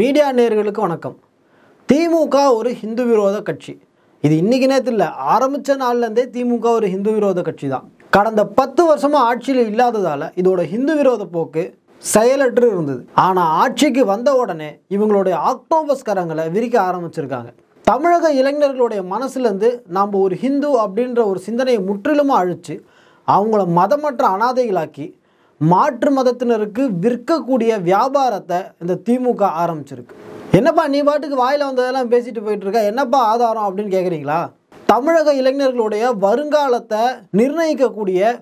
Media நேயர்களுக்கு வணக்கம். திமுக ஒரு ஹிந்து விரோத கட்சி. இது இன்றைக்கி நேரத்தில் இல்லை ஆரம்பித்த நாள்லேருந்தே திமுக ஒரு ஹிந்து விரோத கட்சி தான். கடந்த பத்து வருஷமாக ஆட்சியில் இல்லாததால் இதோட ஹிந்து விரோத போக்கு செயலற்று இருந்தது. ஆனால் ஆட்சிக்கு வந்த உடனே இவங்களுடைய ஆக்டோபஸ் கரங்களை விரிக்க ஆரம்பிச்சிருக்காங்க. தமிழக இளைஞர்களுடைய மனசுலேருந்து நாம் ஒரு ஹிந்து அப்படின்ற ஒரு சிந்தனையை முற்றிலுமாக அழித்து அவங்கள மதமற்ற அனாதைகளாக்கி மாற்று மதத்தினருக்கு விற்கக்கூடிய வியாபாரத்தை இந்த திமுக ஆரம்பிச்சிருக்கு. என்னப்பா நீ பாட்டுக்கு வாயில் வந்ததெல்லாம் பேசிட்டு போயிட்டு இருக்க என்னப்பா ஆதாரம் அப்படின்னு கேட்குறீங்களா தமிழக இளைஞர்களுடைய வருங்காலத்தை நிர்ணயிக்கக்கூடிய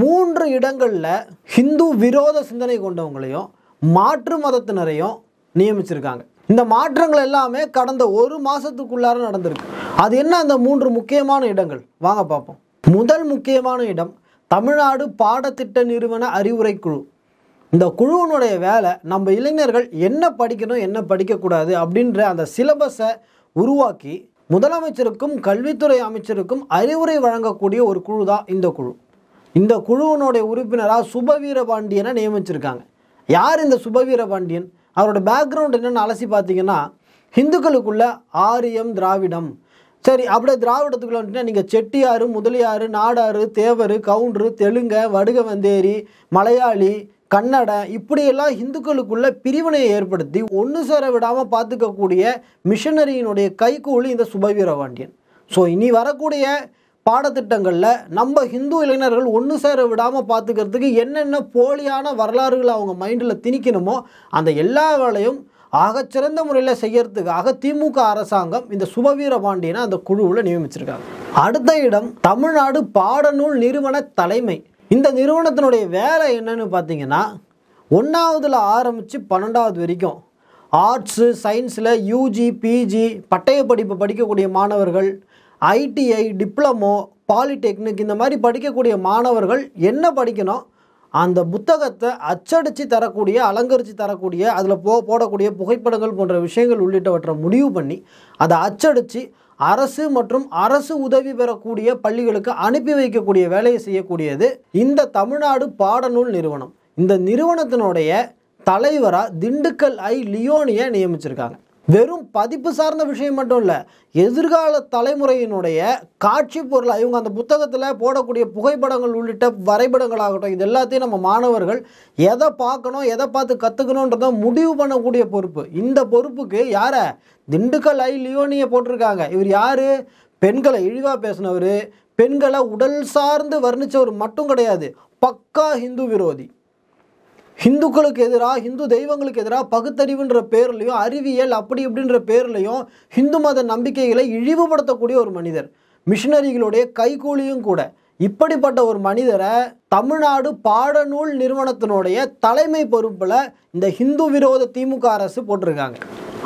மூன்று இடங்களில் ஹிந்து விரோத சிந்தனை கொண்டவங்களையும் மாற்று மதத்தினரையும் நியமிச்சிருக்காங்க. இந்த மாற்றங்கள் எல்லாமே கடந்த ஒரு மாதத்துக்குள்ளார நடந்திருக்கு. அது என்ன அந்த மூன்று முக்கியமான இடங்கள்? வாங்க பார்ப்போம் முதல் முக்கியமான இடம் தமிழ்நாடு பாடத்திட்ட நிறுவன அறிவுரை குழு இந்த குழுவினுடைய வேலை நம்ம இளைஞர்கள் என்ன படிக்கணும் என்ன படிக்கக்கூடாது அப்படின்ற அந்த சிலபஸை உருவாக்கி முதலமைச்சருக்கும் கல்வித்துறை அமைச்சருக்கும் அறிவுரை வழங்கக்கூடிய ஒரு குழு தான் இந்த குழு. இந்த குழுவினுடைய உறுப்பினராக சுபவீரபாண்டியனை நியமிச்சிருக்காங்க. யார் இந்த சுபவீரபாண்டியன் அவரோட பேக்ரவுண்ட் என்னென்னு அலசி பார்த்தீங்கன்னா ஹிந்துக்களுக்குள்ள ஆரியம் திராவிடம். சரி அப்படியே திராவிடத்துக்குள்ள வந்துட்டு நீங்கள் செட்டியார் முதலியார் நாடார் தேவர் கவுண்டர் தெலுங்க வடுக வந்தேரி மலையாளி கன்னட இப்படியெல்லாம் இந்துக்களுக்குள்ள பிரிவினையை ஏற்படுத்தி ஒன்று சேர விடாமல் பார்த்துக்கக்கூடிய மிஷனரியினுடைய கைகூலி இந்த சுபவீரவாண்டியன் ஸோ இனி வரக்கூடிய பாடத்திட்டங்களில் நம்ம ஹிந்து இளைஞர்கள் ஒன்று சேர விடாமல் பார்த்துக்கிறதுக்கு என்னென்ன போலியான வரலாறுகளை அவங்க மைண்டில் திணிக்கணுமோ அந்த எல்லா வேலையும் ஆகச்சிறந்த முறையில் செய்யறதுக்காக திமுக அரசாங்கம் இந்த சுபவீர பாண்டியனை அந்த குழுவில் நியமிச்சிருக்காங்க. அடுத்த இடம் தமிழ்நாடு பாடநூல் நிறுவன தலைமை. இந்த நிறுவனத்தினுடைய வேலை என்னன்னு பார்த்தீங்கன்னா ஒன்றாவதுல ஆரம்பித்து பன்னெண்டாவது வரைக்கும் ஆர்ட்ஸு சயின்ஸில் யூஜி பிஜி பட்டய படிப்பு படிக்கக்கூடிய மாணவர்கள் ஐடிஐ டிப்ளமோ பாலிடெக்னிக் இந்த மாதிரி படிக்கக்கூடிய மாணவர்கள் என்ன படிக்கணும்? அந்த புத்தகத்தை அச்சடித்து தரக்கூடிய அலங்கரித்து தரக்கூடிய அதில் போ போடக்கூடிய புகைப்படங்கள் போன்ற விஷயங்கள் உள்ளிட்டவற்றை முடிவு பண்ணி அதை அச்சடித்து அரசு மற்றும் அரசு உதவி பெறக்கூடிய பள்ளிகளுக்கு அனுப்பி வைக்கக்கூடிய வேலையை செய்யக்கூடியது இந்த தமிழ்நாடு பாடநூல் நிறுவனம். இந்த நிறுவனத்தினுடைய தலைவராக திண்டுக்கல் ஐ லியோனியை நியமிச்சிருக்காங்க. வெறும் பதிப்பு சார்ந்த விஷயம் மட்டும் இல்லை எதிர்கால தலைமுறையினுடைய காட்சி பொருளாக இவங்க அந்த புத்தகத்தில் போடக்கூடிய புகைப்படங்கள் உள்ளிட்ட வரைபடங்களாகட்டும் இது எல்லாத்தையும் நம்ம மாணவர்கள் எதை பார்க்கணும் எதை பார்த்து கற்றுக்கணுன்றத முடிவு பண்ணக்கூடிய பொறுப்பு. இந்த பொறுப்புக்கு யாரை? திண்டுக்கல் ஐ லியோனியை போட்டிருக்காங்க. இவர் யார்? பெண்களை இழிவாக பேசினவர். பெண்களை உடல் சார்ந்து வர்ணித்தவர் மட்டும் கிடையாது பக்கா ஹிந்து விரோதி. ஹிந்துக்களுக்கு எதிராக ஹிந்து தெய்வங்களுக்கு எதிராக பகுத்தறிவுன்ற பேர்லையும் அறிவியல் அப்படி இப்படின்ற பேர்லையும் ஹிந்து மத நம்பிக்கைகளை இழிவுபடுத்தக்கூடிய ஒரு மனிதர். மிஷினரிகளுடைய கைகூலியும் கூட. இப்படிப்பட்ட ஒரு மனிதரை தமிழ்நாடு பாடநூல் நிறுவனத்தினுடைய தலைமை பொறுப்பில் இந்த ஹிந்து விரோத திமுக அரசு போட்டிருக்காங்க.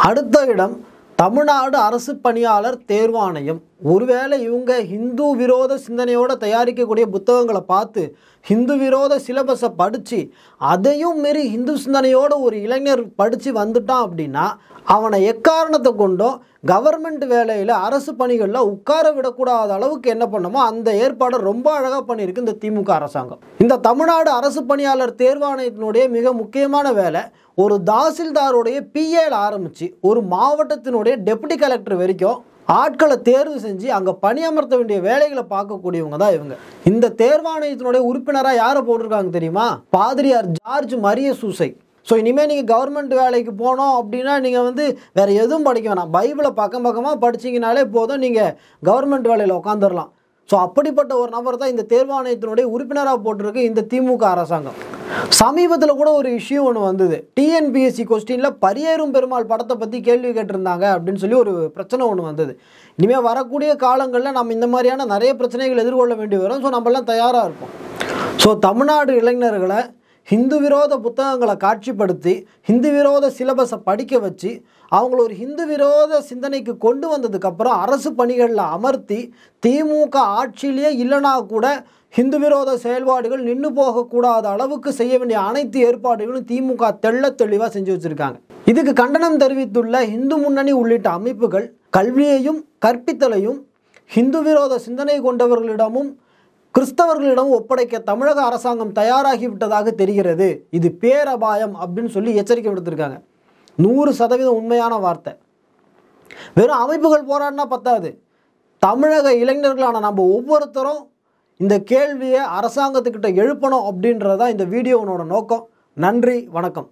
அடுத்த இடம் தமிழ்நாடு அரசு பணியாளர் தேர்வாணையம் ஒருவேளை இவங்க ஹிந்து விரோத சிந்தனையோடு தயாரிக்கக்கூடிய புத்தகங்களை பார்த்து ஹிந்து விரோத சிலபஸை படித்து அதையும் மீறி ஹிந்து சிந்தனையோட ஒரு இளைஞர் படித்து வந்துட்டான் அப்படின்னா அவனை எக்காரணத்தை கொண்டும் கவர்மெண்ட் வேலையில் அரசு பணிகளில் உட்கார விடக்கூடாத அளவுக்கு என்ன பண்ணமோ அந்த ஏற்பாடை ரொம்ப அழகாக பண்ணியிருக்கு இந்த திமுக அரசாங்கம். இந்த தமிழ்நாடு அரசு பணியாளர் தேர்வாணையத்தினுடைய மிக முக்கியமான வேலை ஒரு தாசில்தாருடைய பிஏல ஆரம்பித்து ஒரு மாவட்டத்தினுடைய டெப்டி கலெக்டர் வரைக்கும் ஆட்களை தேர்வு செஞ்சு அங்கே பணியமர்த்த வேண்டிய வேலைகளை பார்க்கக்கூடியவங்க தான் இவங்க. இந்த தேர்வாணையத்தினுடைய உறுப்பினராக யாரை போட்டிருக்காங்க தெரியுமா? பாதிரியார் ஜார்ஜ் மரிய சூசை ஸோ இனிமேல் நீங்கள் கவர்மெண்ட் வேலைக்கு போனோம் அப்படின்னா நீங்கள் வந்து வேறு எதுவும் படிக்க வேணாம். பைபிளை பக்கம் பக்கமாக படிச்சிங்கனாலே போதும். நீங்கள் கவர்மெண்ட் வேலையில் உட்காந்துடலாம் ஸோ அப்படிப்பட்ட ஒரு நபர் தான் இந்த தேர்வாணையத்தினுடைய உறுப்பினராக போட்டிருக்கு இந்த திமுக அரசாங்கம். சமீபத்தில் கூட ஒரு இஷ்யூ ஒன்று வந்தது. டிஎன்பிஎஸ்சி கொஸ்டினில் பரியேறும் பெருமாள் படத்தை பற்றி கேள்வி கேட்டிருந்தாங்க அப்படின்னு சொல்லி ஒரு பிரச்சனை ஒன்று வந்தது. இனிமேல் வரக்கூடிய காலங்களில் நம்ம இந்த மாதிரியான நிறைய பிரச்சனைகள் எதிர்கொள்ள வேண்டி வரும். ஸோ நம்மளாம் தயாராக இருப்போம். ஸோ தமிழ்நாடு இளைஞர்களை ஹிந்து விரோத புத்தகங்களை காட்சிப்படுத்தி ஹிந்து விரோத சிலபஸை படிக்க வச்சு அவங்கள ஒரு ஹிந்து விரோத சிந்தனைக்கு கொண்டு வந்ததுக்கப்புறம் அரசு பணிகளில் அமர்த்தி திமுக ஆட்சியிலேயே இல்லைனா கூட ஹிந்து விரோத செயல்பாடுகள் நின்று போகக்கூடாத அளவுக்கு செய்ய வேண்டிய அனைத்து ஏற்பாடுகளும் திமுக தெள்ள தெளிவாக செஞ்சு வச்சுருக்காங்க. இதுக்கு கண்டனம் தெரிவித்துள்ள இந்து முன்னணி உள்ளிட்ட அமைப்புகள் கல்வியையும் கற்பித்தலையும் ஹிந்து விரோத சிந்தனை கொண்டவர்களிடமும் கிறிஸ்தவர்களிடம் ஒப்படைக்க தமிழக அரசாங்கம் தயாராகி விட்டதாக தெரிகிறது. இது பேரபாயம் அப்படின்னு சொல்லி எச்சரிக்கை விடுத்திருக்காங்க. நூறு சதவீதம் உண்மையான வார்த்தை. வெறும் அமைப்புகள் போராடினா பத்தாது. தமிழக இளைஞர்களான நம்ம ஒவ்வொருத்தரும் இந்த கேள்வியை அரசாங்கத்துக்கிட்ட எழுப்பணும் அப்படின்றதான் இந்த வீடியோனோட நோக்கம். நன்றி வணக்கம்.